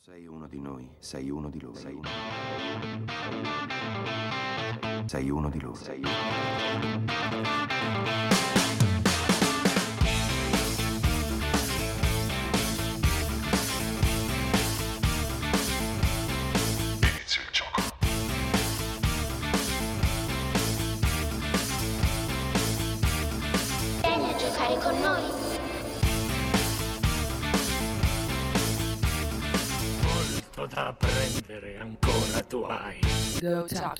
sei uno di noi, sei uno di loro. Sei uno, sei uno di loro. Sei uno.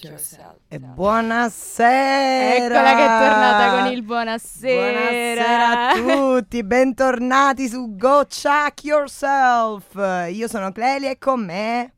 Yourself. E buonasera! Eccola che è tornata con il buonasera. Buonasera a tutti, bentornati su Go Chuck Yourself. Io sono Clelia e con me,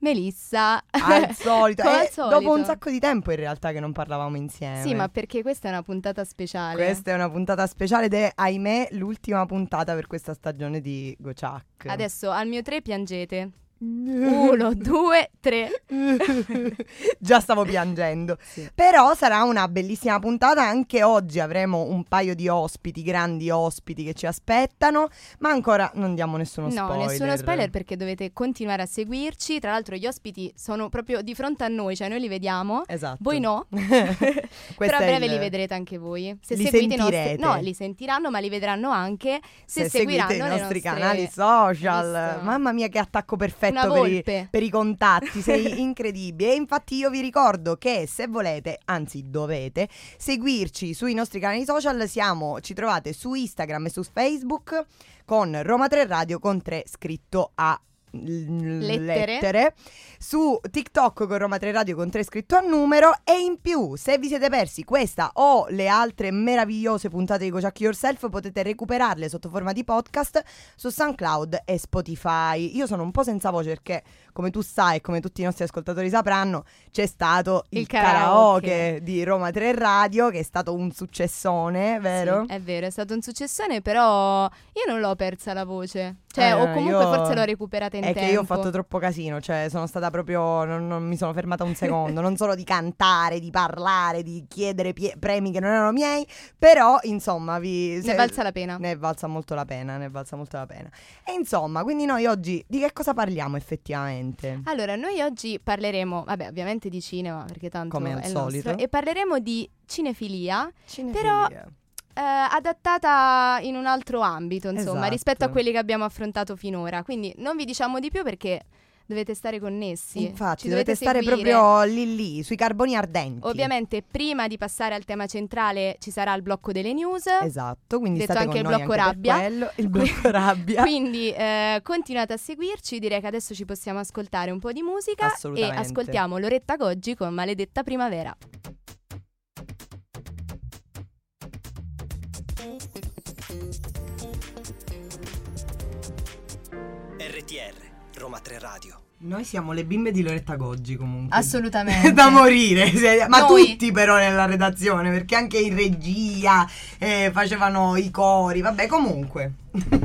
Melissa. al solito, Come al eh, solito. dopo un sacco di tempo in realtà che non parlavamo insieme. Sì, ma perché questa è una puntata speciale. Questa è una puntata speciale ed è, ahimè, l'ultima puntata per questa stagione di Go Chuck. Adesso al mio 3 piangete. Uno, due, tre. Già stavo piangendo. Sì. Però sarà una bellissima puntata. Anche oggi avremo un paio di ospiti, grandi ospiti che ci aspettano. Ma ancora non diamo nessuno No, spoiler. nessuno spoiler perché dovete continuare a seguirci. Tra l'altro gli ospiti sono proprio di fronte a noi, cioè noi li vediamo. Esatto. Voi no, però a breve il- li vedrete anche voi. Se Li seguite i nostri. No, li sentiranno, ma li vedranno anche se, Se, seguiranno i nostri nostre- canali social. Visto? Mamma mia, che attacco perfetto Una per i, per i contatti. Sei incredibile. E infatti io vi ricordo che se volete, anzi dovete, seguirci sui nostri canali social, siamo, ci trovate su Instagram e su Facebook con Roma 3 Radio con 3 scritto a l- Lettere. su TikTok con Roma 3 Radio con 3 scritto a numero e in più se vi siete persi questa o le altre meravigliose puntate di Go Chuck Yourself potete recuperarle sotto forma di podcast su SoundCloud e Spotify. Io sono un po' senza voce perché come tu sai e come tutti i nostri ascoltatori sapranno c'è stato il, Il karaoke. karaoke. di Roma 3 Radio che è stato un successone, vero? Sì, è vero, è stato un successone, però io non l'ho persa la voce. Cioè, Eh, o comunque io- forse l'ho recuperata in È tempo. che io ho fatto troppo casino, cioè sono stata proprio. Non, non mi sono fermata un secondo. non solo di cantare, di parlare, di chiedere pie- premi che non erano miei. Però, insomma, vi. Ne se- è valsa la pena. Ne è valsa molto la pena, ne è valsa molto la pena. E insomma, quindi noi oggi di che cosa parliamo effettivamente? Allora, noi oggi parleremo, vabbè, ovviamente di cinema, perché tanto Come al è solito. nostro, e parleremo di cinefilia, Cinefilia. Eh, adattata in un altro ambito, insomma, Esatto. rispetto a quelli che abbiamo affrontato finora. Quindi non vi diciamo di più perché dovete stare connessi. Infatti, Ci dovete, stare seguire. proprio lì lì, sui carboni ardenti. Ovviamente, prima di passare al tema centrale, ci sarà il blocco delle news. Esatto, quindi Detto anche il blocco anche rabbia. quello, il blocco rabbia. Quindi eh, continuate a seguirci, direi che adesso ci possiamo ascoltare un po' di musica e ascoltiamo Loretta Goggi con Maledetta Primavera. RTR, Roma 3 Radio. Noi siamo le bimbe di Loretta Goggi comunque. Assolutamente. da morire, ma Noi. tutti però nella redazione, perché anche in regia eh, facevano i cori, vabbè comunque.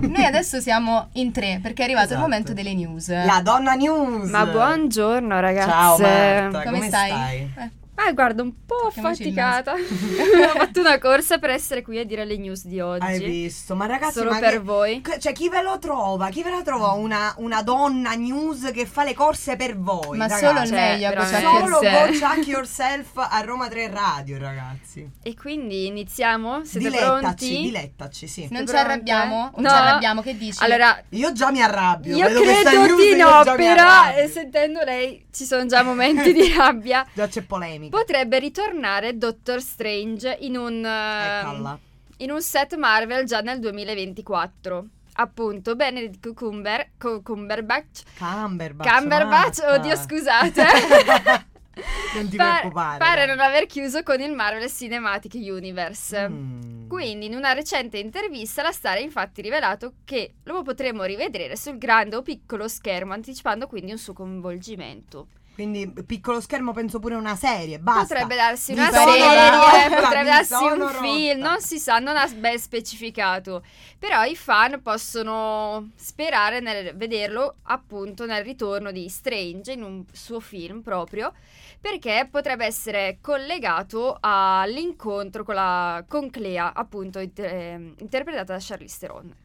Noi adesso siamo in tre perché è arrivato Esatto. il momento delle news. La donna news. Ma buongiorno ragazze. Ciao Marta, Come, come, stai? Eh, Ah, guarda, un po' affaticata. Ho fatto una corsa per essere qui a dire le news di oggi. Hai visto? Ma ragazzi, Solo ma per che- voi. Cioè, chi ve lo trova? Chi ve la trova una, una donna news che fa le corse per voi? Ma ragazzi? solo il Cioè, meglio a Solo Chuck Yourself. Go Chuck Yourself a Roma 3 Radio, ragazzi. E quindi iniziamo? Siete dilettaci, pronti? dilettaci, sì. Non ci arrabbiamo? No. ci arrabbiamo? Che dici? Allora, Io già mi arrabbio. io credo di no, però eh, sentendo lei ci sono già momenti di rabbia. Già c'è polemica. Potrebbe ritornare Doctor Strange in un, eh, Eccola. in un set Marvel già nel 2024. Appunto, Benedict Cumber, Cu- Cumberbatch Cumberbatch. Cumberbatch, oddio scusate. non ti Pa- preoccupare. pare non aver chiuso con il Marvel Cinematic Universe. Mm. Quindi, in una recente intervista, la star ha infatti rivelato che lo potremo rivedere sul grande o piccolo schermo, anticipando quindi un suo coinvolgimento. Quindi piccolo schermo penso pure una serie, basta. Potrebbe darsi una serie, rotta, potrebbe darsi un film, rotta. non si sa, non ha ben specificato. Però i fan possono sperare nel vederlo appunto nel ritorno di Strange in un suo film proprio, perché potrebbe essere collegato all'incontro con, la, con Clea, appunto inter- eh, interpretata da Charlize Theron.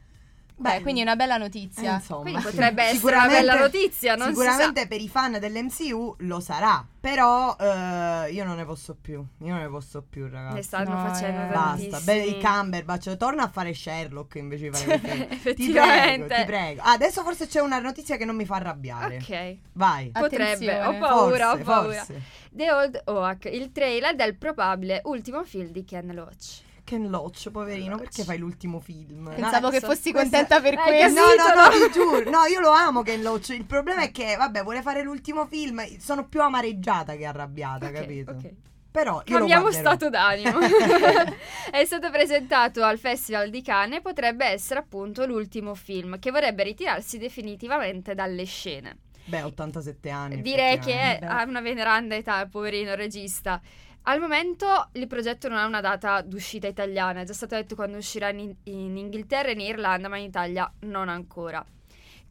Beh, quindi è una bella Eh, notizia. insomma, Quindi sì. potrebbe essere una bella notizia, non si Sicuramente per i fan dell'MCU lo sarà, però eh, io non ne posso più, io non ne posso più Ne ragazzi. stanno No, facendo eh. Basta, beh, il Cumberbatch, torna a fare Sherlock invece di fare film. Ti prego, Effettivamente. ti prego. Ah, adesso forse c'è una notizia che non mi fa arrabbiare. Ok. Vai. Potrebbe, ho Attenzione. paura, forse, ho paura. forse. The Old Oak, il trailer del probabile ultimo film di Ken Loach. Ken Loach, poverino, Loach. perché fai l'ultimo film? Pensavo No, che fossi questa- contenta per Eh, questo. No, no, no, ti giuro. No, io lo amo Ken Loach. Il problema è che, vabbè, vuole fare l'ultimo film. Sono più amareggiata che arrabbiata, Ok, capito? ok. Però io Cambiamo stato d'animo. è stato presentato al Festival di Cannes e potrebbe essere appunto l'ultimo film che vorrebbe ritirarsi definitivamente dalle scene. Beh, 87 anni. Direi che ha una veneranda età, poverino regista. Al momento il progetto non ha una data d'uscita italiana, è già stato detto quando uscirà in, in Inghilterra e in Irlanda, ma in Italia non ancora.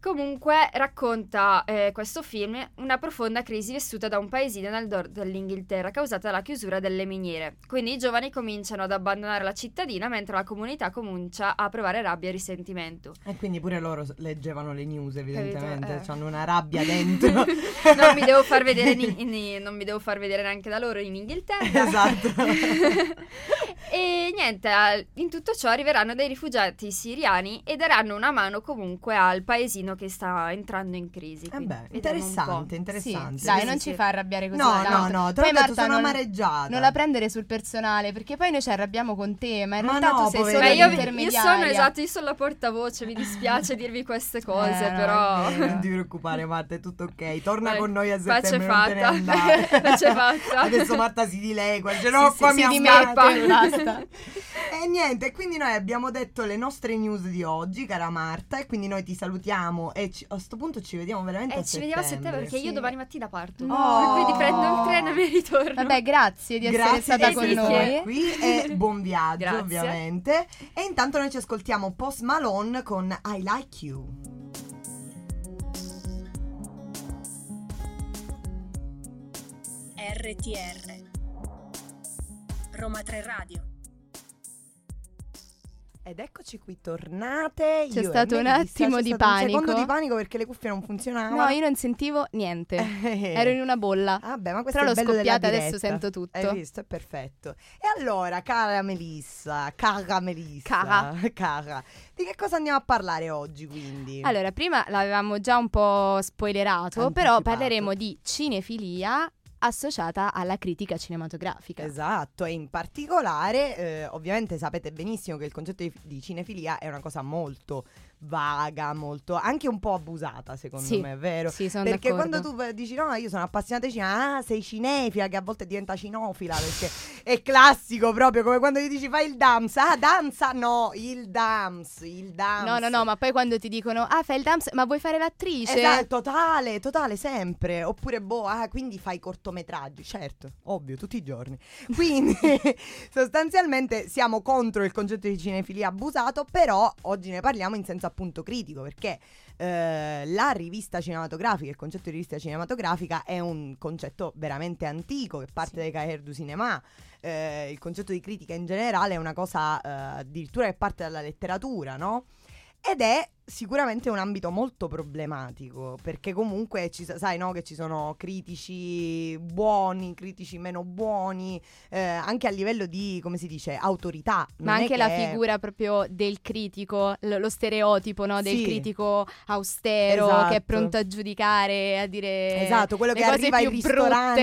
Comunque racconta eh, questo film una profonda crisi vissuta da un paesino nel nord dell'Inghilterra causata dalla chiusura delle miniere. Quindi i giovani cominciano ad abbandonare la cittadina mentre la comunità comincia a provare rabbia e risentimento. E quindi pure loro leggevano le news, evidentemente. Eh. Hanno una rabbia dentro. non mi devo far vedere, in- in- non mi devo far vedere neanche da loro in Inghilterra. esatto. e niente, in tutto ciò arriveranno dei rifugiati siriani e daranno una mano comunque al paesino che sta entrando in crisi. Eh beh, po'. interessante, Sì, interessante. dai, Sì, non sì, ci fa arrabbiare così No, tanto. no, no, te l'ho Poi detto, Marta sono non, amareggiata. non la prendere sul personale, perché poi noi ci arrabbiamo con te, ma in Ma realtà no, tu sei solo poverina. Beh, io, io sono esatto, io sono la portavoce, mi dispiace dirvi queste cose, Eh, no, però vero. Non ti preoccupare, Marta, è tutto ok. Torna Dai, con noi a settembre. non te ne fatta. andare. Pace fatta. Adesso Marta si dilegua. Dice, no, Sì, qua sì, mi si basta. E niente, quindi noi abbiamo detto le nostre news di oggi, cara Marta, e quindi noi ti salutiamo e ci- a sto punto ci vediamo veramente Eh, a ci vediamo a settembre perché Sì. io domani mattina parto. No. E quindi prendo il treno e mi ritorno. Vabbè, grazie di essere Grazie stata di con essere noi. stata qui e buon viaggio Grazie. ovviamente. E intanto noi ci ascoltiamo Post Malone con I Like You. RTR Roma 3 Radio Ed eccoci qui tornate. C'è Io stato un attimo di stato Un secondo panico. di panico perché le cuffie non funzionavano. No, io non sentivo niente. Ero in una bolla. Vabbè, ma questo Però è l'ho scoppiata, adesso sento tutto. Hai visto? È perfetto. E allora, cara Melissa, cara Melissa, Cara. cara, di che cosa andiamo a parlare oggi quindi? Allora, prima l'avevamo già un po' spoilerato, però Anticipato. parleremo di cinefilia associata alla critica cinematografica. Esatto, e in particolare, eh, ovviamente sapete benissimo che il concetto di, di cinefilia è una cosa molto vaga, molto anche un po' abusata, secondo Sì, me, è vero? Sì, sono Perché d'accordo. quando tu dici no, io sono appassionata di cinema, ah, sei cinefila, che a volte diventa cinofila, perché è classico proprio, come quando gli dici fai il dams, ah, danza, no, il dams, il dams. No, no, no, ma poi quando ti dicono "Ah, fai il dams, ma vuoi fare l'attrice?" Esatto, totale, totale, sempre. Oppure, boh, ah, quindi fai cortometraggi. Certo, ovvio, tutti i giorni. Quindi, sostanzialmente siamo contro il concetto di cinefilia abusato, però oggi ne parliamo in senso appunto critico, perché eh, la rivista cinematografica, il concetto di rivista cinematografica è un concetto veramente antico che parte dai Cahiers du Cinéma. Eh, il concetto di critica in generale è una cosa eh, addirittura che parte dalla letteratura, no? Ed è sicuramente un ambito molto problematico, perché comunque ci, sa- sai no, che ci sono critici buoni, critici meno buoni, eh, anche a livello di, come si dice, autorità. Ma è anche la che- figura proprio del critico, l- lo stereotipo no? del Sì. critico austero Esatto. che è pronto a giudicare, a dire Esatto, quello che arriva ai ristoranti,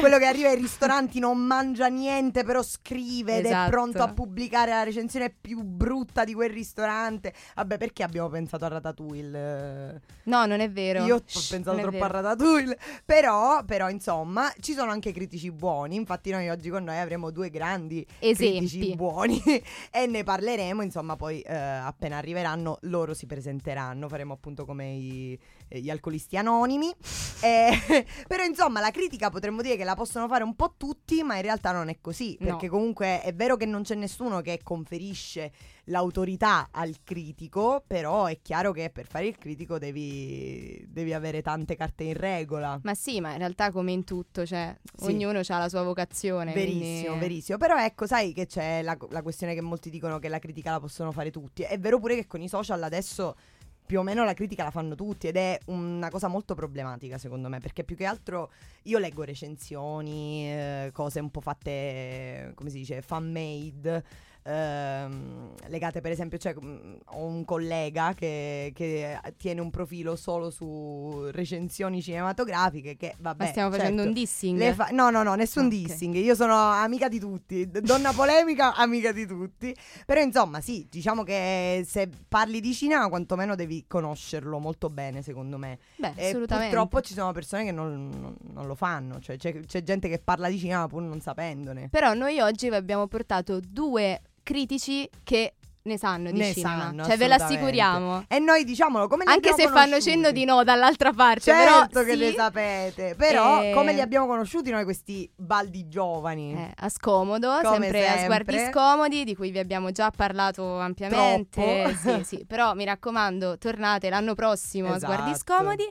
quello che arriva ai ristoranti non mangia niente, però scrive ed è Esatto. pronto a pubblicare la recensione più brutta di quel ristorante. Vabbè, perché abbiamo pensato a Ratatouille? No, non è vero. Io ho Shh, pensato non è troppo a. Ratatouille. Però, però, insomma, ci sono anche critici buoni. Infatti, noi oggi con noi avremo due grandi critici Esempi. buoni e ne parleremo. Insomma, poi eh, appena arriveranno, loro si presenteranno. Faremo appunto come i- eh, gli alcolisti anonimi. Eh, però, insomma, la critica potremmo dire che la possono fare un po' tutti, ma in realtà non è così. No. Perché comunque è vero che non c'è nessuno che conferisce l'autorità al critico, però è chiaro che per fare il critico devi, devi avere tante carte in regola. Ma sì, ma in realtà come in tutto, cioè, Sì. ognuno ha la sua vocazione. Verissimo, quindi- verissimo. Però ecco, sai che c'è la, la questione che molti dicono che la critica la possono fare tutti. È vero pure che con i social adesso più o meno la critica la fanno tutti ed è una cosa molto problematica secondo me perché più che altro io leggo recensioni, eh, cose un po' fatte, come si dice, fan made. Ehm, legate per esempio cioè, mh, ho un collega che, che tiene un profilo solo su recensioni cinematografiche che vabbè Ma stiamo facendo certo, un dissing. fa- no, no, no, nessun Ok. dissing. Io sono amica di tutti. Donna polemica, amica di tutti. Però, insomma, sì, diciamo che se parli di cinema, quantomeno devi conoscerlo molto bene, secondo me. Beh, E assolutamente. purtroppo ci sono persone che non, non- non lo fanno. Cioè, c'è, c'è gente che parla di cinema pur non sapendone. Però noi oggi vi abbiamo portato due critici che ne sanno di Ne cinema. sanno, cioè, ve l'assicuriamo. E noi diciamolo come li Anche se fanno cenno di no dall'altra parte. Certo che sì, le sapete. Però, E- come li abbiamo conosciuti noi questi baldi giovani? eh, a scomodo, Come sempre, a sguardi sempre. scomodi, di cui vi abbiamo già parlato ampiamente. Sì, sì, però mi raccomando, tornate l'anno prossimo a sguardi Esatto. scomodi.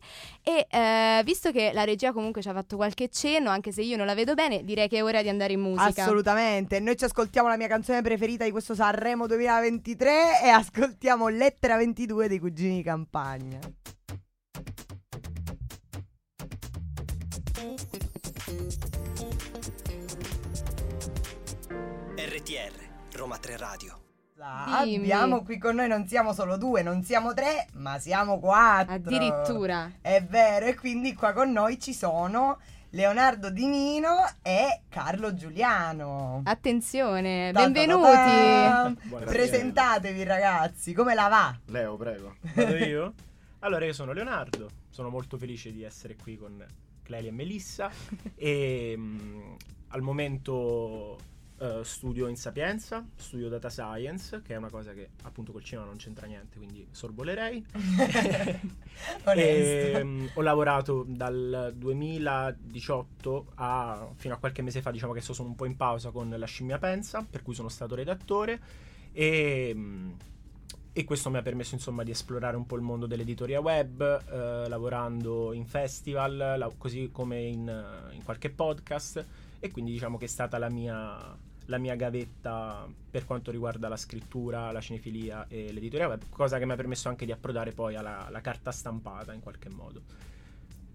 E eh, visto che la regia comunque ci ha fatto qualche cenno, anche se io non la vedo bene, direi che è ora di andare in musica. Assolutamente, noi ci ascoltiamo la mia canzone preferita di questo Sanremo 2023 e ascoltiamo Lettera 22 dei Cugini di Campagna. RTR, Roma 3 Radio. Dimmi. Abbiamo qui con noi non siamo solo due, non siamo tre, ma siamo quattro. Addirittura. È vero, e quindi qua con noi ci sono Leonardo Di Nino e Carlo Giuliano. Attenzione, ta benvenuti. tam. Buonasera. Presentatevi ragazzi, come la va? Leo, prego. Vado io? Allora, io sono Leonardo, sono molto felice di essere qui con Clelia e Melissa e mm, al momento eh, studio in Sapienza, studio Data Science, che è una cosa che appunto col cinema non c'entra niente, quindi sorvolerei. Onesto. E, mm, ho lavorato dal 2018 a, fino a qualche mese fa, diciamo che adesso sono un po' in pausa con La Scimmia Pensa, per cui sono stato redattore e, mm, e questo mi ha permesso insomma di esplorare un po' il mondo dell'editoria web, eh, lavorando in festival, la- così come in, in qualche podcast e quindi diciamo che è stata la mia, la mia gavetta per quanto riguarda la scrittura, la cinefilia e l'editoria web, cosa che mi ha permesso anche di approdare poi alla, alla carta stampata in qualche modo.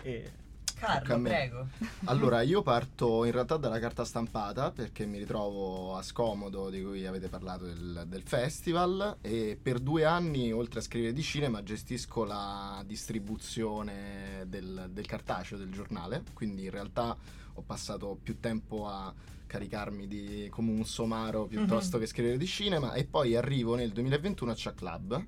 E Carlo, prego. Allora, io parto in realtà dalla carta stampata perché mi ritrovo a scomodo di cui avete parlato del, del festival e per due anni, oltre a scrivere di cinema, gestisco la distribuzione del, del cartaceo del giornale, quindi in realtà ho passato più tempo a caricarmi di, come un somaro piuttosto che scrivere di cinema e poi arrivo nel 2021 a Chuck Club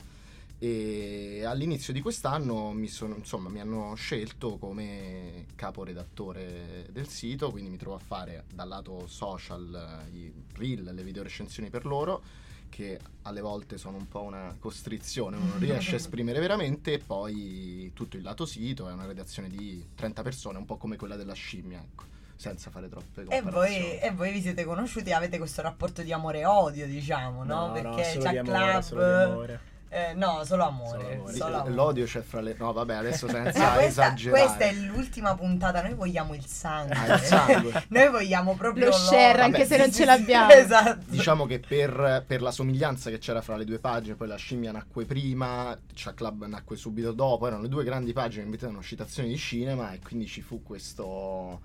e all'inizio di quest'anno mi, sono, insomma, mi hanno scelto come caporedattore del sito, quindi mi trovo a fare dal lato social eh, i reel, le video recensioni per loro, che alle volte sono un po' una costrizione, non riesce a esprimere veramente, e poi tutto il lato sito è una redazione di 30 persone, un po' come quella della scimmia, ecco, senza fare troppe E comparazioni. voi, e voi vi siete conosciuti e avete questo rapporto di amore e odio, diciamo, no? Perché solo c'è di amore, club. solo di amore. eh, no, solo amore. Solo amore. solo amore. L'odio c'è fra le... No, vabbè, adesso senza questa, esagerare. questa è l'ultima puntata, noi vogliamo il sangue. Ah, il sangue. noi vogliamo proprio Lo share, l'oro. anche se Sì, non sì, ce sì, l'abbiamo. Esatto. Diciamo che per, per la somiglianza che c'era fra le due pagine, poi la scimmia nacque prima, Chuck Club nacque subito dopo, erano le due grandi pagine che mettevano citazioni di cinema e quindi ci fu questo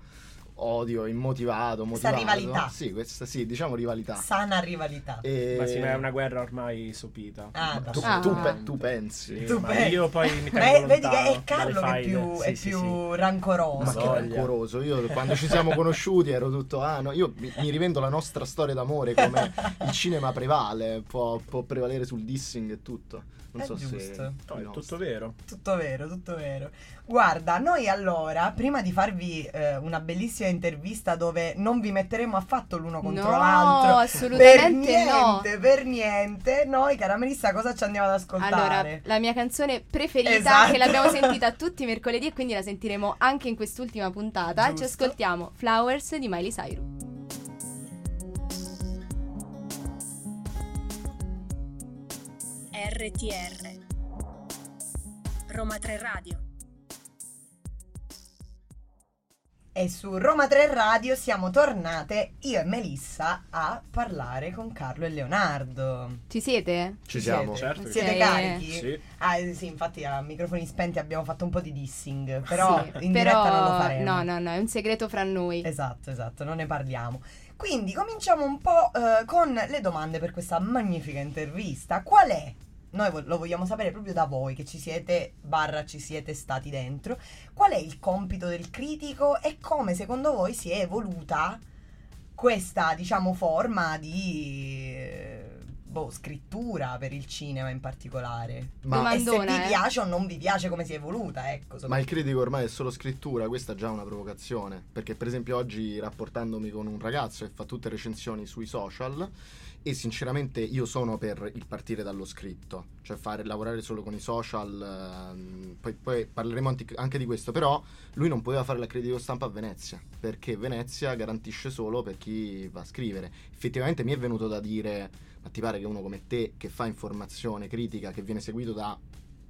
odio immotivato, Questa motivato. rivalità. Sì, questa sì, diciamo rivalità. Sana rivalità. E... Ma sì, ma è una guerra ormai sopita. Ah, Tu, Ah. tu pe- tu pensi? Sì, Tu ma pensi- io poi mi Ma tengo è- vedi che è Carlo che è più, faide. è Sì, sì, più sì. rancoroso. Ma che rancoroso, io quando ci siamo conosciuti ero tutto, ah no, io mi, mi rivendo la nostra storia d'amore come il cinema prevale, può, può prevalere sul dissing e tutto. Non È so giusto. se... No, è tutto vero. Tutto vero, tutto vero. Guarda, noi allora, prima di farvi eh, una bellissima intervista dove non vi metteremo affatto l'uno contro No, l'altro. Per assolutamente no. niente, per niente. Noi, cara Melissa, cosa ci andiamo ad ascoltare? Allora, la mia canzone preferita Esatto. che l'abbiamo sentita tutti i mercoledì e quindi la sentiremo anche in quest'ultima puntata. Ci Giusto. ascoltiamo Flowers di Miley Cyrus. RTR Roma 3 Radio E su Roma 3 Radio siamo tornate io e Melissa a parlare con Carlo e Leonardo. Ci siete? Ci siamo. Siete, Certo Siete sì. carichi? Sì. Ah eh, sì, infatti a microfoni spenti abbiamo fatto un po' di dissing, però Sì, in però- diretta non lo faremo. No, no, no, è un segreto fra noi. Esatto, esatto, non ne parliamo. Quindi cominciamo un po' eh, con le domande per questa magnifica intervista. Qual è? Noi vo- lo vogliamo sapere proprio da voi che ci siete, barra ci siete stati dentro. Qual è il compito del critico e come secondo voi si è evoluta questa, diciamo, forma di eh, boh, scrittura per il cinema in particolare? Ma, e se vi eh. piace o non vi piace come si è evoluta, ecco. ma il critico ormai è solo scrittura, questa è già una provocazione. Perché, per esempio, oggi rapportandomi con un ragazzo che fa tutte recensioni sui social. E sinceramente io sono per il partire dallo scritto, cioè fare lavorare solo con i social. ehm, poi, poi parleremo anche di questo. Però lui non poteva fare la critico stampa a Venezia perché Venezia garantisce solo per chi va a scrivere. Effettivamente mi è venuto da dire: Ma ti pare che uno come te, che fa informazione critica, che viene seguito da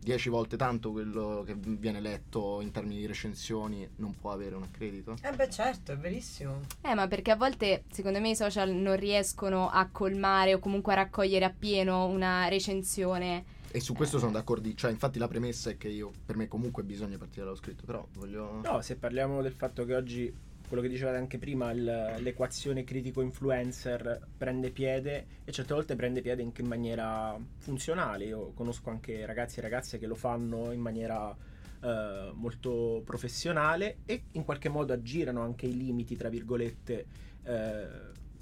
dieci volte tanto quello che viene letto in termini di recensioni, non può avere un accredito? Eh beh certo, è verissimo. Eh, ma perché a volte, secondo me, i social non riescono a colmare o comunque a raccogliere appieno una recensione. E su questo sono d'accordo. Cioè, infatti, la premessa è che io, per me, comunque bisogna partire dallo scritto. Però voglio. No, se parliamo del fatto che oggi, quello che dicevate anche prima, il- l'equazione critico-influencer prende piede e certe volte prende piede anche in maniera funzionale. Io conosco anche ragazzi e ragazze che lo fanno in maniera eh, molto professionale e in qualche modo aggirano anche i limiti, tra virgolette, eh,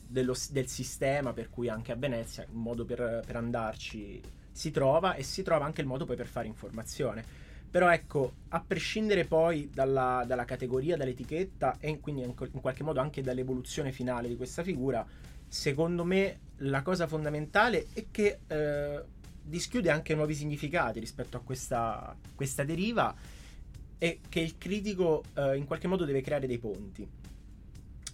dello del sistema, per cui anche a Venezia un modo per, per andarci si trova e si trova anche il modo poi per fare informazione. Però ecco, a prescindere poi dalla, dalla categoria, dall'etichetta e quindi in, qualche modo anche dall'evoluzione finale di questa figura, secondo me la cosa fondamentale è che eh, dischiude anche nuovi significati rispetto a questa, questa deriva e che il critico eh, in qualche modo deve creare dei ponti.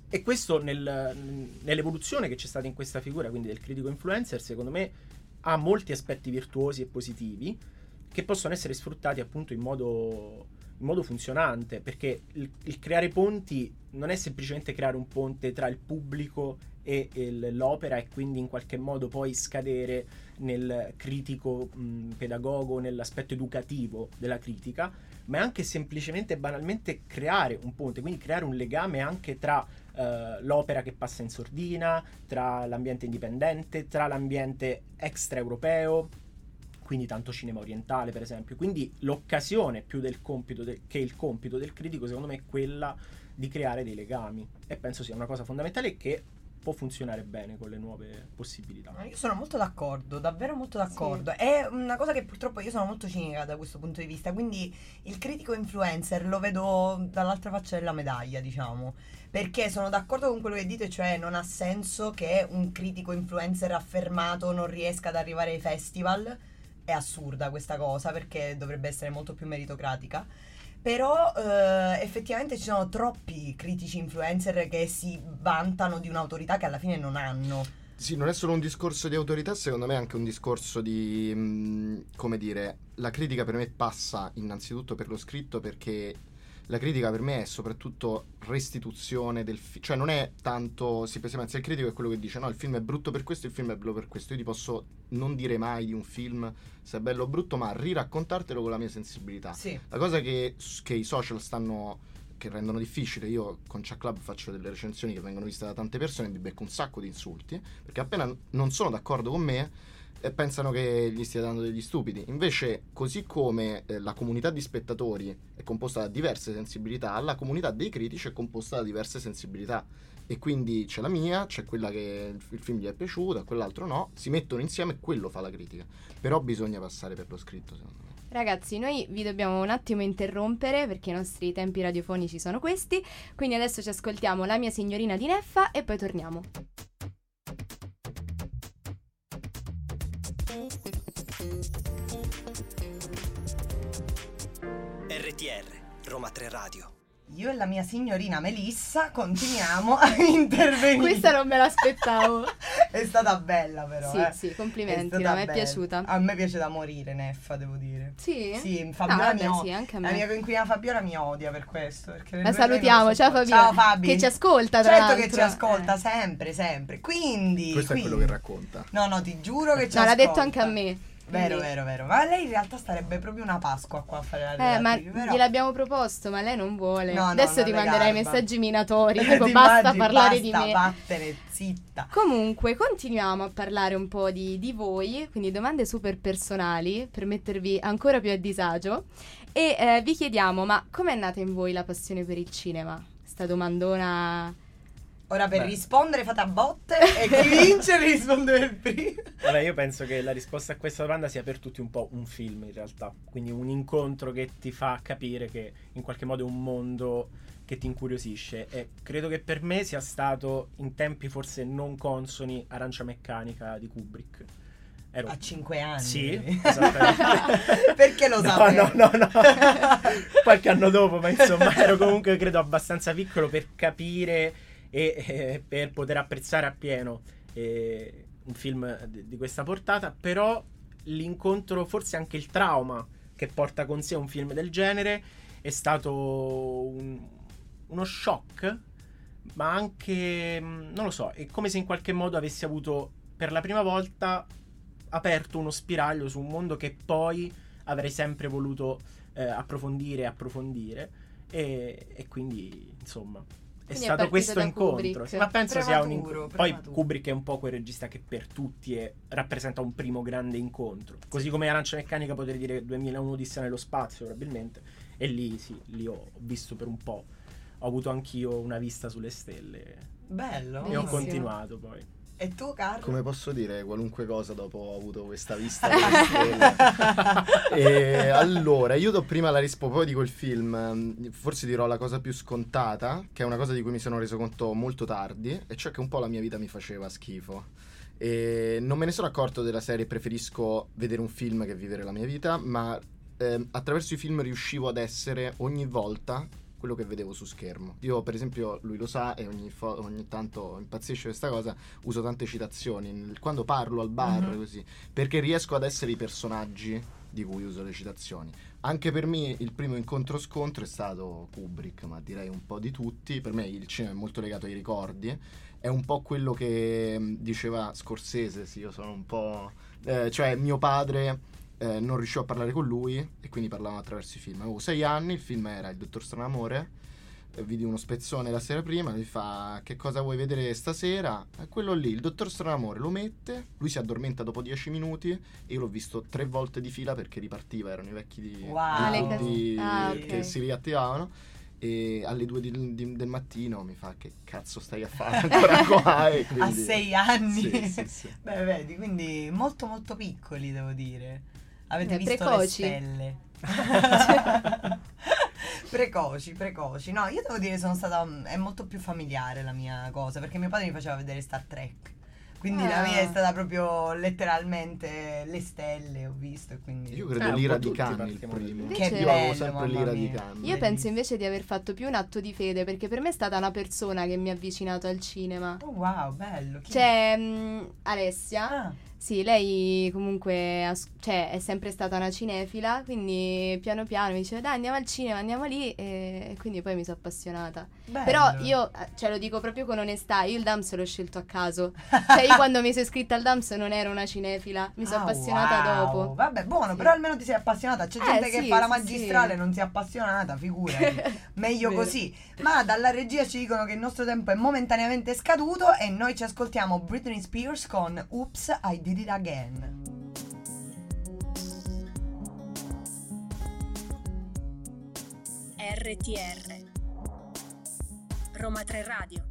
E questo nel- nell'evoluzione che c'è stata in questa figura, quindi del critico influencer, secondo me ha molti aspetti virtuosi e positivi che possono essere sfruttati appunto in modo, in modo funzionante, perché il, il creare ponti non è semplicemente creare un ponte tra il pubblico e il- l'opera e quindi in qualche modo poi scadere nel critico mh, pedagogo, nell'aspetto educativo della critica, ma è anche semplicemente e banalmente creare un ponte, quindi creare un legame anche tra eh, l'opera che passa in sordina, tra l'ambiente indipendente, tra l'ambiente extraeuropeo, quindi tanto cinema orientale per esempio. Quindi l'occasione più del compito del- che il compito del critico secondo me è quella di creare dei legami e penso sia una cosa fondamentale che può funzionare bene con le nuove possibilità. Io sono molto d'accordo, davvero molto d'accordo. È una cosa che purtroppo io sono molto cinica da questo punto di vista, quindi il critico influencer lo vedo dall'altra faccia della medaglia, diciamo. Perché sono d'accordo con quello che dite, cioè non ha senso che un critico influencer affermato non riesca ad arrivare ai festival. È assurda questa cosa perché dovrebbe essere molto più meritocratica. Però eh, effettivamente ci sono troppi critici influencer che si vantano di un'autorità che alla fine non hanno. Sì, non è solo un discorso di autorità, secondo me è anche un discorso di, mh, come dire, la critica per me passa innanzitutto per lo scritto perché la critica per me è soprattutto restituzione del film, cioè non è tanto, si pensa, anzi il critico è quello che dice no, il film è brutto per questo, il film è bello per questo, io ti posso non dire mai di un film se è bello o brutto, ma riraccontartelo con la mia sensibilità. Sì. La cosa che, che i social stanno che rendono difficile, io con Chuck Club faccio delle recensioni che vengono viste da tante persone e mi becco un sacco di insulti, perché appena non sono d'accordo con me eh, pensano che gli stia dando degli stupidi. Invece, così come eh, la comunità di spettatori è composta da diverse sensibilità, la comunità dei critici è composta da diverse sensibilità. E quindi c'è la mia, c'è quella che il, il film gli è piaciuto, e quell'altro no, si mettono insieme e quello fa la critica. Però bisogna passare per lo scritto, secondo me. Ragazzi, noi vi dobbiamo un attimo interrompere perché i nostri tempi radiofonici sono questi. Quindi adesso ci ascoltiamo La mia signorina di Neffa e poi torniamo. RTR, Roma 3 Radio. Io e la mia signorina Melissa continuiamo a intervenire. Questa non me l'aspettavo. è stata bella però. Sì, eh. sì, complimenti, no, mi è piaciuta. A me piace da morire Neffa, devo dire. Sì? Sì, No, Fabiola vabbè, mi o- sì, anche a La me. mia coinquilina Fabiola mi odia per questo. La salutiamo, ciao. Fabiola. Ciao Fabi. Che ci ascolta, tra Certo che ci ascolta, Eh. sempre, sempre. Quindi. Questo è quello quindi- che racconta. No, no, ti giuro che ci No, l'ha ascolta. detto anche a me. Vero, Quindi- vero, vero. Ma lei in realtà starebbe proprio una Pasqua qua a fare la Eh, ma però- gliel'abbiamo proposto, ma lei non vuole. No, no, Adesso ti manderai messaggi minatori, Ti tipo basta immagini? parlare Basta, di me. vattene, zitta. Comunque, continuiamo a parlare un po' di, di voi, quindi domande super personali per mettervi ancora più a disagio. E eh, vi chiediamo, ma com'è nata in voi la passione per il cinema? Sta domandona... Ora per Beh. rispondere fate a botte e chi vince risponde per primo. Vabbè, io penso che la risposta a questa domanda sia per tutti un po' un film in realtà. Quindi un incontro che ti fa capire che in qualche modo è un mondo che ti incuriosisce. E credo che per me sia stato in tempi forse non consoni Arancia Meccanica di Kubrick. Ero... A 5 anni. Sì, esattamente. Perché lo No, sapevi? no, no, no. Qualche anno dopo, ma insomma, ero comunque credo abbastanza piccolo per capire e eh, per poter apprezzare appieno eh, un film di, di questa portata. Però l'incontro, forse anche il trauma che porta con sé un film del genere, è stato un- uno shock. Ma anche, mh, non lo so, è come se in qualche modo avessi avuto per la prima volta aperto uno spiraglio su un mondo che poi avrei sempre voluto eh, approfondire e approfondire. E, quindi, insomma, Quindi è stato partito questo incontro. Kubrick. Ma penso sia un Prematuro, incontro. Poi prematuro. Kubrick è un po' quel regista che per tutti è- rappresenta un primo grande incontro. Così come Arancia Meccanica potrei dire 2001 Odissea nello spazio, probabilmente. E lì sì, lì ho visto per un po'. Ho avuto anch'io una vista sulle stelle. Bello. E ho Bellissimo. continuato poi. E tu, Carlo? Come posso dire qualunque cosa dopo ho avuto questa vista? E allora, io do prima la risposta, poi dico il film. Forse dirò la cosa più scontata, che è una cosa di cui mi sono reso conto molto tardi, e cioè che un po' la mia vita mi faceva schifo. E non me ne sono accorto della serie, preferisco vedere un film che vivere la mia vita, ma ehm, attraverso i film riuscivo ad essere ogni volta quello che vedevo su schermo. Io, per esempio, lui lo sa e ogni, fo- ogni tanto impazzisce questa cosa, uso tante citazioni quando parlo al bar, Mhm. così, perché riesco ad essere i personaggi di cui uso le citazioni. Anche per me il primo incontro-scontro è stato Kubrick, ma direi un po' di tutti. Per me il cinema è molto legato ai ricordi. È un po' quello che diceva Scorsese, sì, io sono un po'... eh, cioè mio padre eh, non riuscivo a parlare con lui e quindi parlavamo attraverso i film. Avevo sei anni, il film era Il Dottor Stranamore, eh, vidi uno spezzone la sera prima, lui fa che cosa vuoi vedere stasera? È quello lì, il Dottor Stranamore lo mette, lui si addormenta dopo dieci minuti e io l'ho visto tre volte di fila perché ripartiva, erano i vecchi di, Wow. Di- ah, ok. che si riattivavano. E alle due di- di- del mattino mi fa che cazzo stai a fare ancora qua? E A quindi- sei anni. Sì, sì, sì. Beh, vedi, quindi molto molto piccoli, devo dire. Avete Eh, visto precoci. le stelle. precoci, precoci. No, io devo dire sono stata è molto più familiare la mia cosa, perché mio padre mi faceva vedere Star Trek. Quindi la Ah. mia è stata proprio letteralmente le stelle, ho visto e quindi Io credo un l'ira di Cannes il primo. lì. Che Invece- Io avevo bello, sempre l'ira di Cannes. Io penso invece di aver fatto più un atto di fede, perché per me è stata una persona che mi ha avvicinato al cinema. Oh wow, bello. Chi- C'è mm, Alessia. Ah, Sì, lei comunque as- cioè, è sempre stata una cinefila, quindi piano piano mi diceva dai andiamo al cinema, andiamo lì e quindi poi mi sono appassionata. bello. Però io, eh, cioè lo dico proprio con onestà, io il DAMS l'ho scelto a caso. Cioè io quando mi sono iscritta al DAMS non ero una cinefila, mi sono Ah, appassionata wow. dopo. Vabbè, buono, Sì. però almeno ti sei appassionata. C'è Eh, gente che sì, fa la magistrale e sì. non si è appassionata, figurati. Meglio così. Ma dalla regia ci dicono che il nostro tempo è momentaneamente scaduto e noi ci ascoltiamo Britney Spears con Oops, I Did It Again. RTR Roma 3 Radio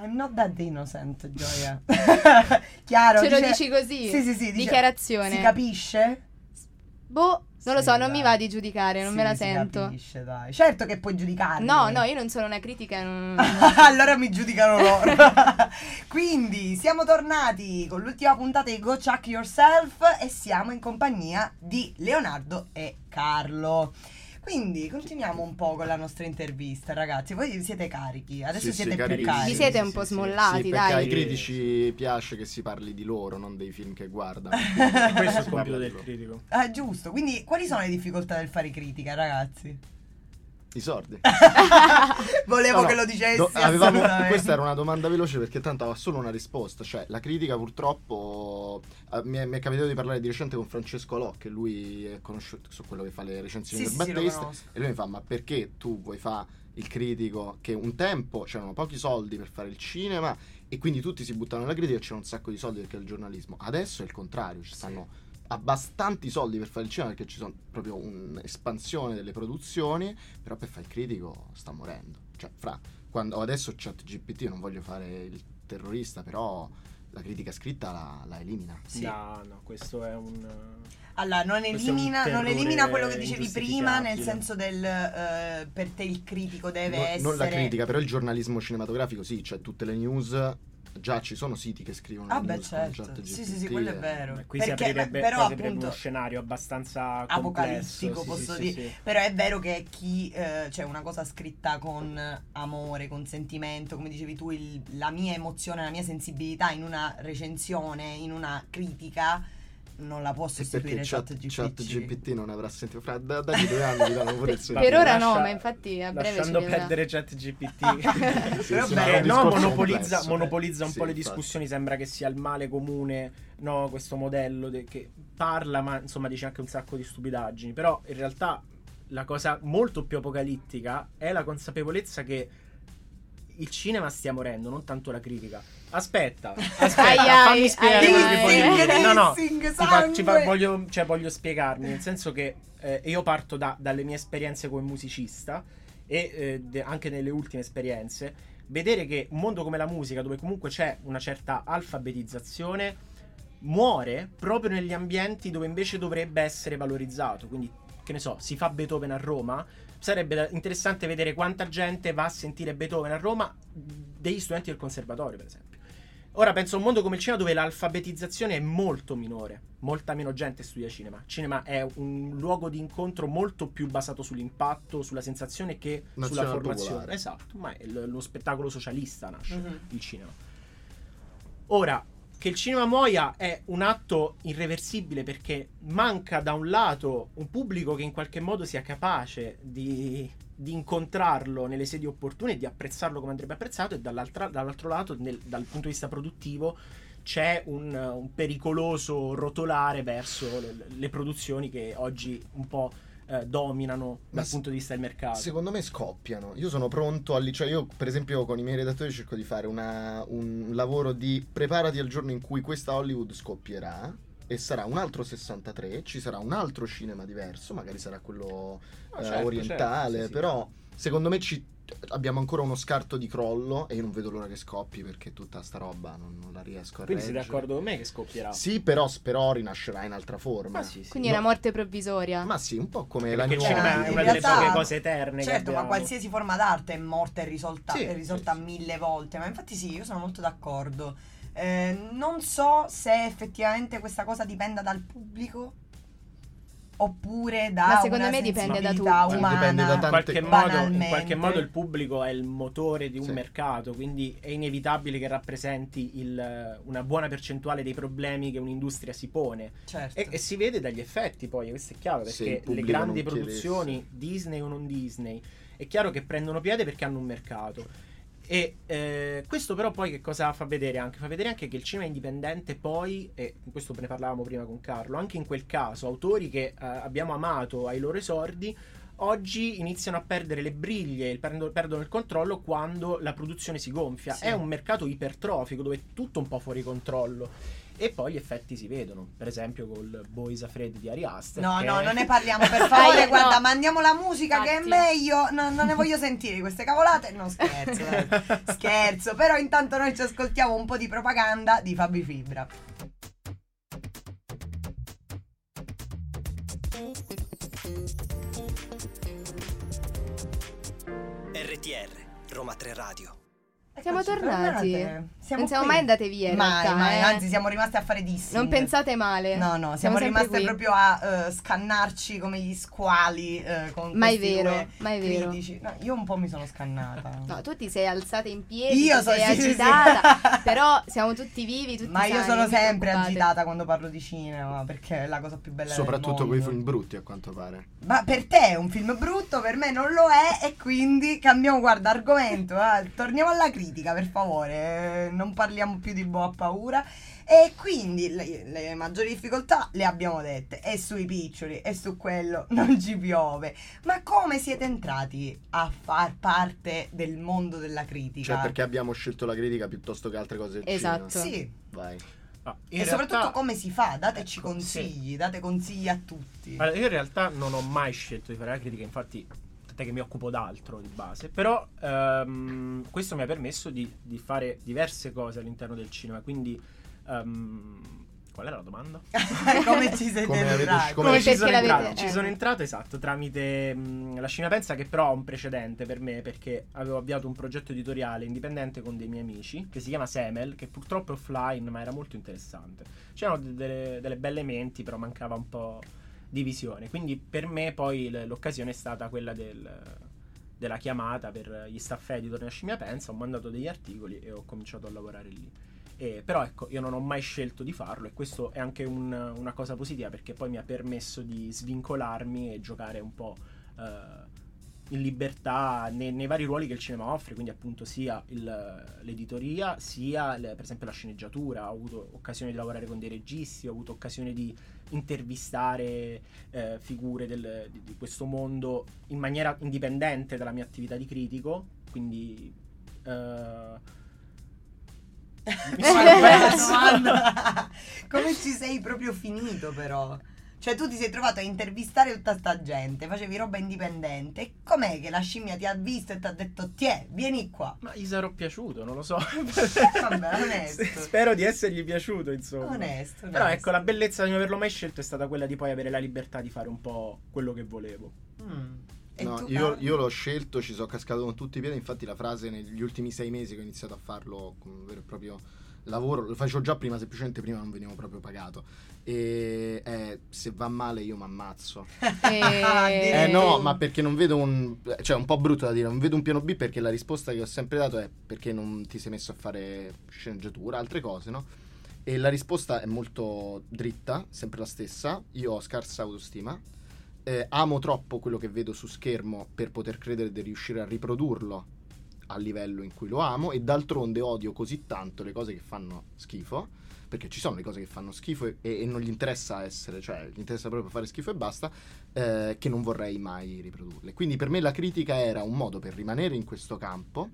I'm not that innocent, Gioia. Chiaro. Ce lo dice- dici così? Sì, sì, sì. dice- Dichiarazione. Si capisce? Boh, non lo so, non mi va di giudicare, non Sì, me la sento. capisce, dai. Certo che puoi giudicarmi. No, no, io non sono una critica. non- allora mi giudicano loro. Quindi siamo tornati con l'ultima puntata di Go Chuck Yourself e siamo in compagnia di Leonardo e Carlo. Quindi continuiamo un po' con la nostra intervista, ragazzi. Voi siete carichi, adesso Sì, sì, siete più carichi. carichi. Vi siete un sì, po' sì, smollati, sì, perché dai. ai critici piace che si parli di loro, non dei film che guardano. Questo è il compito del critico. Ah, giusto. Quindi, quali sono le difficoltà del fare critica, ragazzi? I sordi. Volevo No, che lo dicessi. do- avevamo- questa era una domanda veloce perché tanto aveva solo una risposta. Cioè, la critica purtroppo. eh, mi, è, mi è capitato di parlare di recente con Francesco Lò, che lui è conosciuto su quello che fa le recensioni Sì, del sì, Battista. e lui mi fa: Ma perché tu vuoi fare il critico? Che un tempo c'erano pochi soldi per fare il cinema e quindi tutti si buttano nella critica e c'era un sacco di soldi perché il giornalismo. Adesso è il contrario, ci stanno abbastanti soldi per fare il cinema perché ci sono proprio un'espansione delle produzioni, però per fare il critico sta morendo. Cioè, fra quando adesso chat GPT, non voglio fare il terrorista, però la critica scritta la, la elimina. Sì. No, no, questo è un... Allora, non elimina, non elimina quello che dicevi prima, nel senso del eh, per te il critico deve No- essere. Non la critica, però il giornalismo cinematografico sì, cioè tutte le news, già ci sono siti che scrivono Ah, beh, certo. chat Sì, sì, sì, quello è e- vero. Beh, qui Perché, si aprirebbe, però, poi si aprirebbe appunto, uno scenario abbastanza apocalittico, complesso, sì, posso sì, dire. sì, sì. Però è vero che chi, eh, cioè una cosa scritta con amore, con sentimento, come dicevi tu, il- la mia emozione, la mia sensibilità in una recensione, in una critica, non la può Sì, sostituire chat, chat, GPT. chat GPT non avrà sentito fra da, dagli due anni danno pure il Per ora no, lascia- ma infatti a breve ci Lasciando da- perdere chat GPT. Sì, Però sì, un no, monopolizza, complesso. monopolizza un Sì, po' le infatti. discussioni, sembra che sia il male comune, no, questo modello de- che parla, ma insomma dice anche un sacco di stupidaggini, però in realtà la cosa molto più apocalittica è la consapevolezza che il cinema stia morendo, non tanto la critica. Aspetta, aspetta, Ai, fammi ai, spiegare ai, quello che voglio dire. No, no, ti fa- ci fa- voglio, cioè, voglio spiegarmi, nel senso che eh, io parto da- dalle mie esperienze come musicista e eh, de- anche nelle ultime esperienze, vedere che un mondo come la musica, dove comunque c'è una certa alfabetizzazione, muore proprio negli ambienti dove invece dovrebbe essere valorizzato. Quindi, che ne so, si fa Beethoven a Roma. Sarebbe interessante vedere quanta gente va a sentire Beethoven a Roma degli studenti del conservatorio, per esempio. Ora penso a un mondo come il cinema dove l'alfabetizzazione è molto minore, molta meno gente studia cinema. Il cinema è un luogo di incontro molto più basato sull'impatto, sulla sensazione che sulla Nazionale formazione. popolare. Esatto, ma è lo, lo spettacolo socialista nasce Mhm. il cinema. Ora, che il cinema muoia è un atto irreversibile perché manca da un lato un pubblico che in qualche modo sia capace di, di incontrarlo nelle sedi opportune e di apprezzarlo come andrebbe apprezzato e dall'altro lato, nel- dal punto di vista produttivo, c'è un, un pericoloso rotolare verso le, le produzioni che oggi un po' eh, dominano Ma dal s- punto di vista del mercato. Secondo me scoppiano. Io sono pronto a cioè io per esempio con i miei redattori cerco di fare una- un lavoro di preparati al giorno in cui questa Hollywood scoppierà e sarà un altro 63, ci sarà un altro cinema diverso, magari sarà quello Ah, eh, certo, orientale, certo, sì, sì. però secondo me ci- abbiamo ancora uno scarto di crollo e io non vedo l'ora che scoppi perché tutta sta roba non, non la riesco a Quindi reggere. d'accordo con me che scoppierà? Sì, però, però rinascerà in altra forma. Ma sì, sì. Quindi No. una morte provvisoria. Ma sì, un po' come Perché la cinema è una delle poche cose eterne Certo, ma qualsiasi forma d'arte è morta e risolta, Sì, è risolta sì, sì. mille volte. Ma infatti sì, io sono molto d'accordo. Eh, non so se effettivamente questa cosa dipenda dal pubblico oppure da Ma secondo una me dipende da tutti. umana. Dipende da in tante qualche, cose. modo, in qualche modo il pubblico è il motore di un Sì. mercato, quindi è inevitabile che rappresenti il- una buona percentuale dei problemi che un'industria si pone. Certo. E, e si vede dagli effetti poi, questo è chiaro, perché le grandi produzioni, Disney o non Disney, è chiaro che prendono piede perché hanno un mercato. E eh, questo però poi che cosa fa vedere anche? Fa vedere anche che il cinema indipendente poi, e questo ne parlavamo prima con Carlo, anche in quel caso autori che eh, abbiamo amato ai loro esordi, oggi iniziano a perdere le briglie, il- perdo- perdono il controllo quando la produzione si gonfia. Sì. È un mercato ipertrofico dove è tutto un po' fuori controllo. E poi gli effetti si vedono, per esempio col Boys Afraid di Ari Aster. No, no, non ne parliamo per favore. Io- guarda, no. mandiamo la musica che è meglio. No, non ne voglio sentire queste cavolate. No, scherzo. eh. scherzo. Però intanto noi ci ascoltiamo un po' di propaganda di Fabi Fibra. RTR, Roma 3 Radio. Siamo tornati. Siamo non siamo qui. mai andate via Mai, realtà, mai, eh. anzi siamo rimaste a fare dissing. Non pensate male. No, no, siamo, sempre rimaste qui. proprio a eh, scannarci come gli squali eh, con Mai vero, due mai vero. critici. No, io un po' mi sono scannata. No, tu ti sei alzata in piedi, Io ti so- sei sì, sì, sì. agitata, però siamo tutti vivi, tutti Ma io sani, sono sempre agitata quando parlo di cinema, perché è la cosa più bella Soprattutto del con i mondo. film brutti, a quanto pare. Ma per te è un film brutto, per me non lo è e quindi cambiamo, guarda, argomento. eh. Torniamo alla critica, per favore. eh, Non parliamo più di Boa Paura. E quindi le, le maggiori difficoltà le abbiamo dette. E sui piccioli e su quello non ci piove. Ma come siete entrati a far parte del mondo della critica? Cioè, perché abbiamo scelto la critica piuttosto che altre cose del Esatto. cinema. Sì. Vai. Ah, E soprattutto realtà- come si fa? Dateci Ecco, consigli, date consigli a tutti. Allora, io in realtà non ho mai scelto di fare la critica, infatti tant'è che mi occupo d'altro di base, però ehm, questo mi ha permesso di, di fare diverse cose all'interno del cinema, quindi ehm, qual era la domanda? come ci siete Come entrati? come- Come ci sono, entrato? eh. ci sono entrato esatto tramite mh, la Scimmia Pensa che però ha un precedente per me perché avevo avviato un progetto editoriale indipendente con dei miei amici che si chiama Semel che purtroppo è offline ma era molto interessante c'erano de- delle, delle belle menti però mancava un po' di quindi per me poi l'occasione è stata quella del- della chiamata per gli staff editor della Scimmia Pensa ho mandato degli articoli e ho cominciato a lavorare lì. Eh, però ecco, io non ho mai scelto di farlo e questo è anche un- una cosa positiva perché poi mi ha permesso di svincolarmi e giocare un po' eh, in libertà nei, nei vari ruoli che il cinema offre, quindi appunto sia il- l'editoria sia le- per esempio la sceneggiatura. Ho avuto occasione di lavorare con dei registi, ho avuto occasione di intervistare eh, figure del- di, di questo mondo in maniera indipendente dalla mia attività di critico, quindi... eh, mi sono perso. Come ci sei proprio finito però? Cioè tu ti sei trovato a intervistare tutta sta gente, facevi roba indipendente. E com'è che la scimmia ti ha visto e ti ha detto tiè, vieni qua? Ma gli sarò piaciuto, non lo so. Vabbè, onesto. Spero di essergli piaciuto, insomma. Onesto, Però onesto. ecco, la bellezza di non averlo mai scelto è stata quella di poi avere la libertà di fare un po' quello che volevo. Mm. No, io, io l'ho scelto, ci sono cascato con tutti i piedi. Infatti, la frase negli ultimi sei mesi che ho iniziato a farlo come un vero e proprio lavoro, lo facevo già prima, semplicemente prima non venivo proprio pagato. E è, se va male io mi ammazzo. E- Eh no, ma perché non vedo un. cioè, è un po' brutto da dire, non vedo un piano B perché la risposta che ho sempre dato è perché non ti sei messo a fare sceneggiatura, altre cose, no? E la risposta è molto dritta, sempre la stessa. Io ho scarsa autostima. eh, amo troppo quello che vedo su schermo per poter credere di riuscire a riprodurlo al livello in cui lo amo. E d'altronde odio così tanto le cose che fanno schifo. Perché ci sono le cose che fanno schifo e, e non gli interessa essere, cioè gli interessa proprio fare schifo e basta eh, che non vorrei mai riprodurle. Quindi per me la critica era un modo per rimanere in questo campo,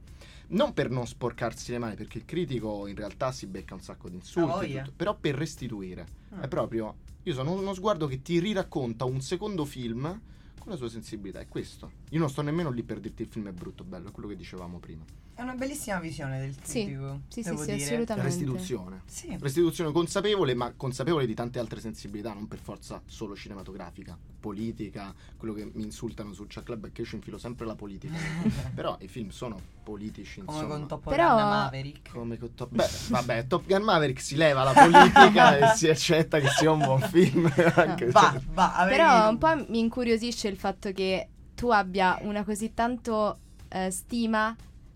non per non sporcarsi le mani, perché il critico in realtà si becca un sacco di insulti, tutto, però per restituire. Ah. È proprio, io sono uno sguardo che ti riracconta un secondo film con la sua sensibilità, è questo. Io non sto nemmeno lì per dirti il film è brutto, bello, è quello che dicevamo prima. È una bellissima visione del Sì, critico. sì, sì, devo sì, dire. assolutamente. Restituzione. Sì. Restituzione consapevole, ma consapevole di tante altre sensibilità, non per forza solo cinematografica, politica, quello che mi insultano su Chuck Club è che io ci infilo sempre la politica. Però i film sono politici, Come insomma. con Top Però- Gun Maverick. Come con Top... Beh, vabbè, Top Gun Maverick si leva la politica e si accetta che sia un buon film. Anche Va, se- va, Però un po' mi incuriosisce il fatto che tu abbia una così tanto eh, stima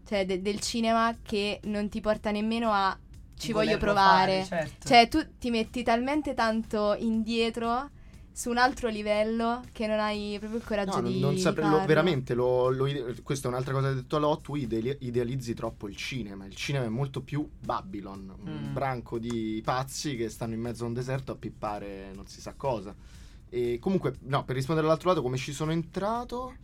cioè, de- del cinema che non ti porta nemmeno a ci voglio provare. fare, certo. Cioè, tu ti metti talmente tanto indietro su un altro livello che non hai proprio il coraggio No, non, di non saprei, lo- veramente, lo, lo ide- questa è un'altra cosa che ha detto Alò, tu ideali- idealizzi troppo il cinema, il cinema è molto più Babylon, un Mm. branco di pazzi che stanno in mezzo a un deserto a pippare non si sa cosa. E comunque, no, per rispondere all'altro lato, come ci sono entrato,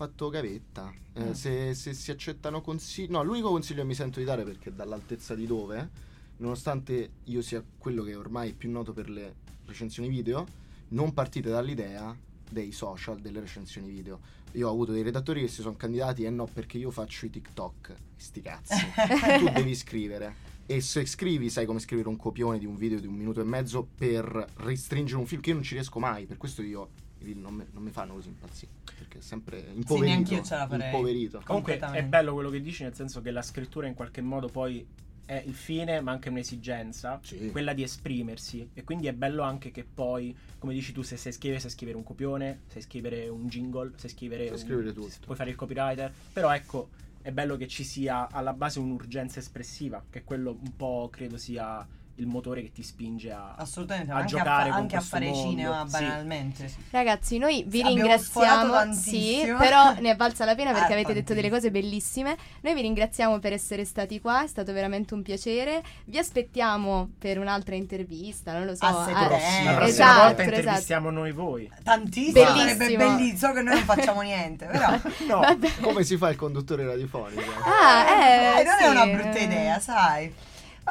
fatto gavetta. Eh, Mm. se, se si accettano consigli... No, l'unico consiglio che mi sento di dare, perché dall'altezza di dove, nonostante io sia quello che è ormai più noto per le recensioni video, non partite dall'idea dei social, delle recensioni video. Io ho avuto dei redattori che si sono candidati e no perché io faccio i TikTok. Sti cazzi. tu devi scrivere. E se scrivi, sai come scrivere un copione di un video di un minuto e mezzo per restringere un film che io non ci riesco mai. Per questo io non, me- non mi fanno così impazzire. Perché è sempre impoverito. neanch'io ce la farei. impoverito. Comunque è bello quello che dici, nel senso che la scrittura in qualche modo poi è il fine, ma anche un'esigenza, Sì. quella di esprimersi. E quindi è bello anche che poi, come dici tu, se sai scrivere, sai scrivere un copione, sai scrivere un jingle, sai scrivere, Sai un- scrivere tutto. puoi fare il copywriter. Però ecco, è bello che ci sia alla base un'urgenza espressiva, che quello un po' credo sia il motore che ti spinge a, Assolutamente, a anche giocare a, fa- con anche a fare mondo. cinema Sì. banalmente. Ragazzi, noi vi Sì, abbiamo ringraziamo. Sì, però ne è valsa la pena perché Ah, avete detto delle cose bellissime. Noi vi ringraziamo per essere stati qua, è stato veramente un piacere. Vi aspettiamo per un'altra intervista, non lo so. A settembre. eh, La prossima esatto, volta esatto. intervistiamo noi voi. Tantissimo, Bellissimo. sarebbe bellissimo, che noi non facciamo niente, però... No, Vabbè. Come si fa il conduttore radiofonico? Ah, eh, Eh, non sì. è una brutta idea, sai.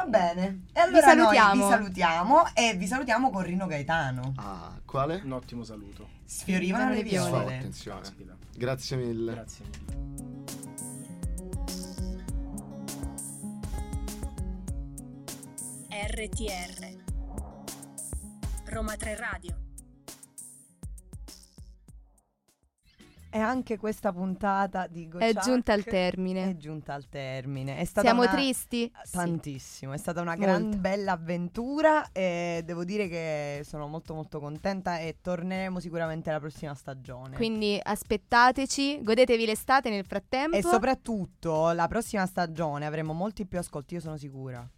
Va bene. E allora noi salutiamo. vi salutiamo e vi salutiamo con Rino Gaetano. Ah, quale? un ottimo saluto. Sfiorivano le viole. Viole. attenzione. Grazie mille. Grazie mille. RTR Roma 3 Radio E anche questa puntata di È Gociac giunta al termine. È giunta al termine. È stata Siamo una- tristi? Tantissimo, è stata una Molto. gran bella avventura e devo dire che sono molto molto contenta e torneremo sicuramente la prossima stagione. Quindi aspettateci, godetevi l'estate nel frattempo. e soprattutto la prossima stagione avremo molti più ascolti, io sono sicura.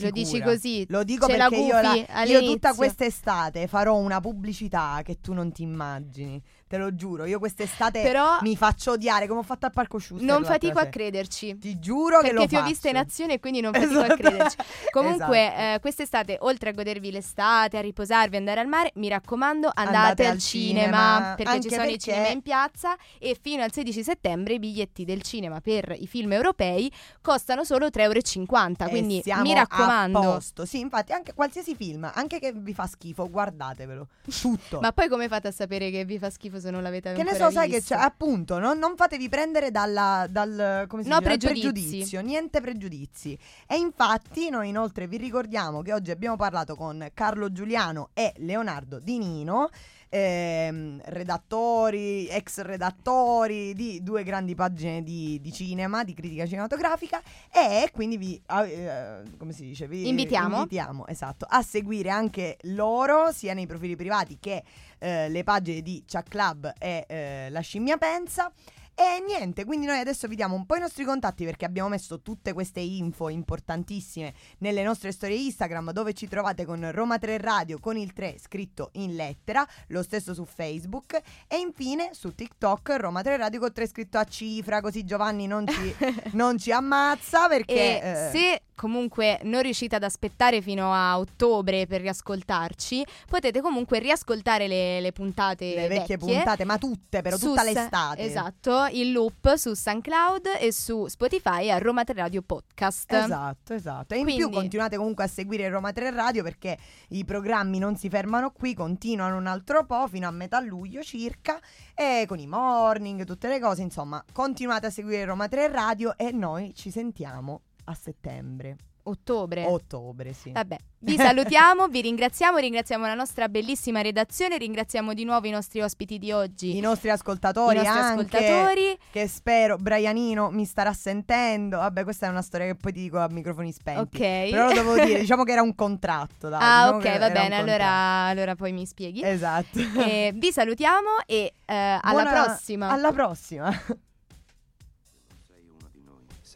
Lo dici Sicura. così? Lo dico ce la perché io, la- io tutta quest'estate farò una pubblicità che tu non ti immagini. Te lo giuro, io quest'estate Però mi faccio odiare come ho fatto al Parco Schuster. non fatico a crederci. Ti giuro che lo Perché ti ho faccio. vista in azione e quindi non fatico a Esatto. crederci. Comunque, Esatto. eh, quest'estate, oltre a godervi l'estate, a riposarvi, andare al mare, mi raccomando, andate, Andate al, cinema, cinema, perché anche ci sono i perché- cinema in piazza e fino al 16 settembre i biglietti del cinema per i film europei costano solo 3,50 euro. Quindi mi raccomando. a posto. Sì, infatti, anche qualsiasi film, anche che vi fa schifo, guardatevelo. Tutto. Ma poi come fate a sapere che vi fa schifo se non l'avete che ne ancora so, sai che c'è, appunto, non, non fatevi prendere dalla, dal, come si No dice, pregiudizi. pregiudizio, niente pregiudizi. E infatti noi inoltre vi ricordiamo che oggi abbiamo parlato con Carlo Giuliano e Leonardo Di Nino, ehm, redattori, ex redattori di due grandi pagine di, di cinema, di critica cinematografica e quindi vi, ah, eh, come si dice, vi Invitiamo. invitiamo, esatto, a seguire anche loro sia nei profili privati che eh, le pagine di Chuck Club e eh, La Scimmia Pensa. E niente, quindi noi adesso vi diamo un po' i nostri contatti perché abbiamo messo tutte queste info importantissime nelle nostre storie Instagram dove ci trovate con Roma 3 Radio con il 3 scritto in lettera, lo stesso su Facebook e infine su TikTok Roma 3 Radio con 3 scritto a cifra così Giovanni non ci, non ci ammazza perché... E eh, se comunque non riuscite ad aspettare fino a ottobre per riascoltarci, potete comunque riascoltare le, le puntate le vecchie puntate, ma tutte, però tutta l'estate. Esatto, il loop su SoundCloud e su Spotify a Roma 3 Radio Podcast. Esatto, esatto. E in più Quindi- continuate comunque a seguire Roma 3 Radio perché i programmi non si fermano qui, continuano un altro po' fino a metà luglio circa e con i morning, tutte le cose, insomma, continuate a seguire Roma 3 Radio e noi ci sentiamo a settembre, Ottobre. ottobre, sì. Vabbè, vi salutiamo, vi ringraziamo, ringraziamo la nostra bellissima redazione, ringraziamo di nuovo i nostri ospiti di oggi. I nostri i ascoltatori nostri anche ascoltatori. che spero Brianino mi starà sentendo. Vabbè, questa è una storia che poi ti dico a microfoni spenti. Ok. Però lo devo dire, diciamo che era un contratto, dai. Ah, diciamo ok, va bene, allora, allora poi mi spieghi. Esatto. E vi salutiamo e eh, alla Buona- prossima. Alla prossima.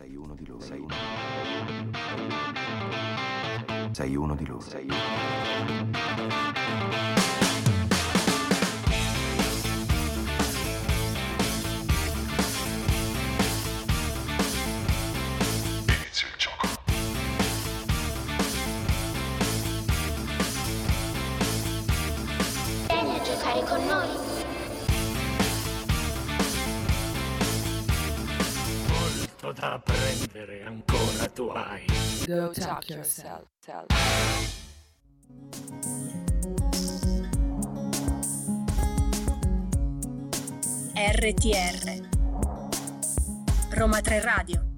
Sei uno di loro. Sei uno di loro. Sei uno di loro. Sei uno. Vieni a giocare con noi. Molto da apprendere ancora tu hai. Go talk yourself. RTR Roma 3 Radio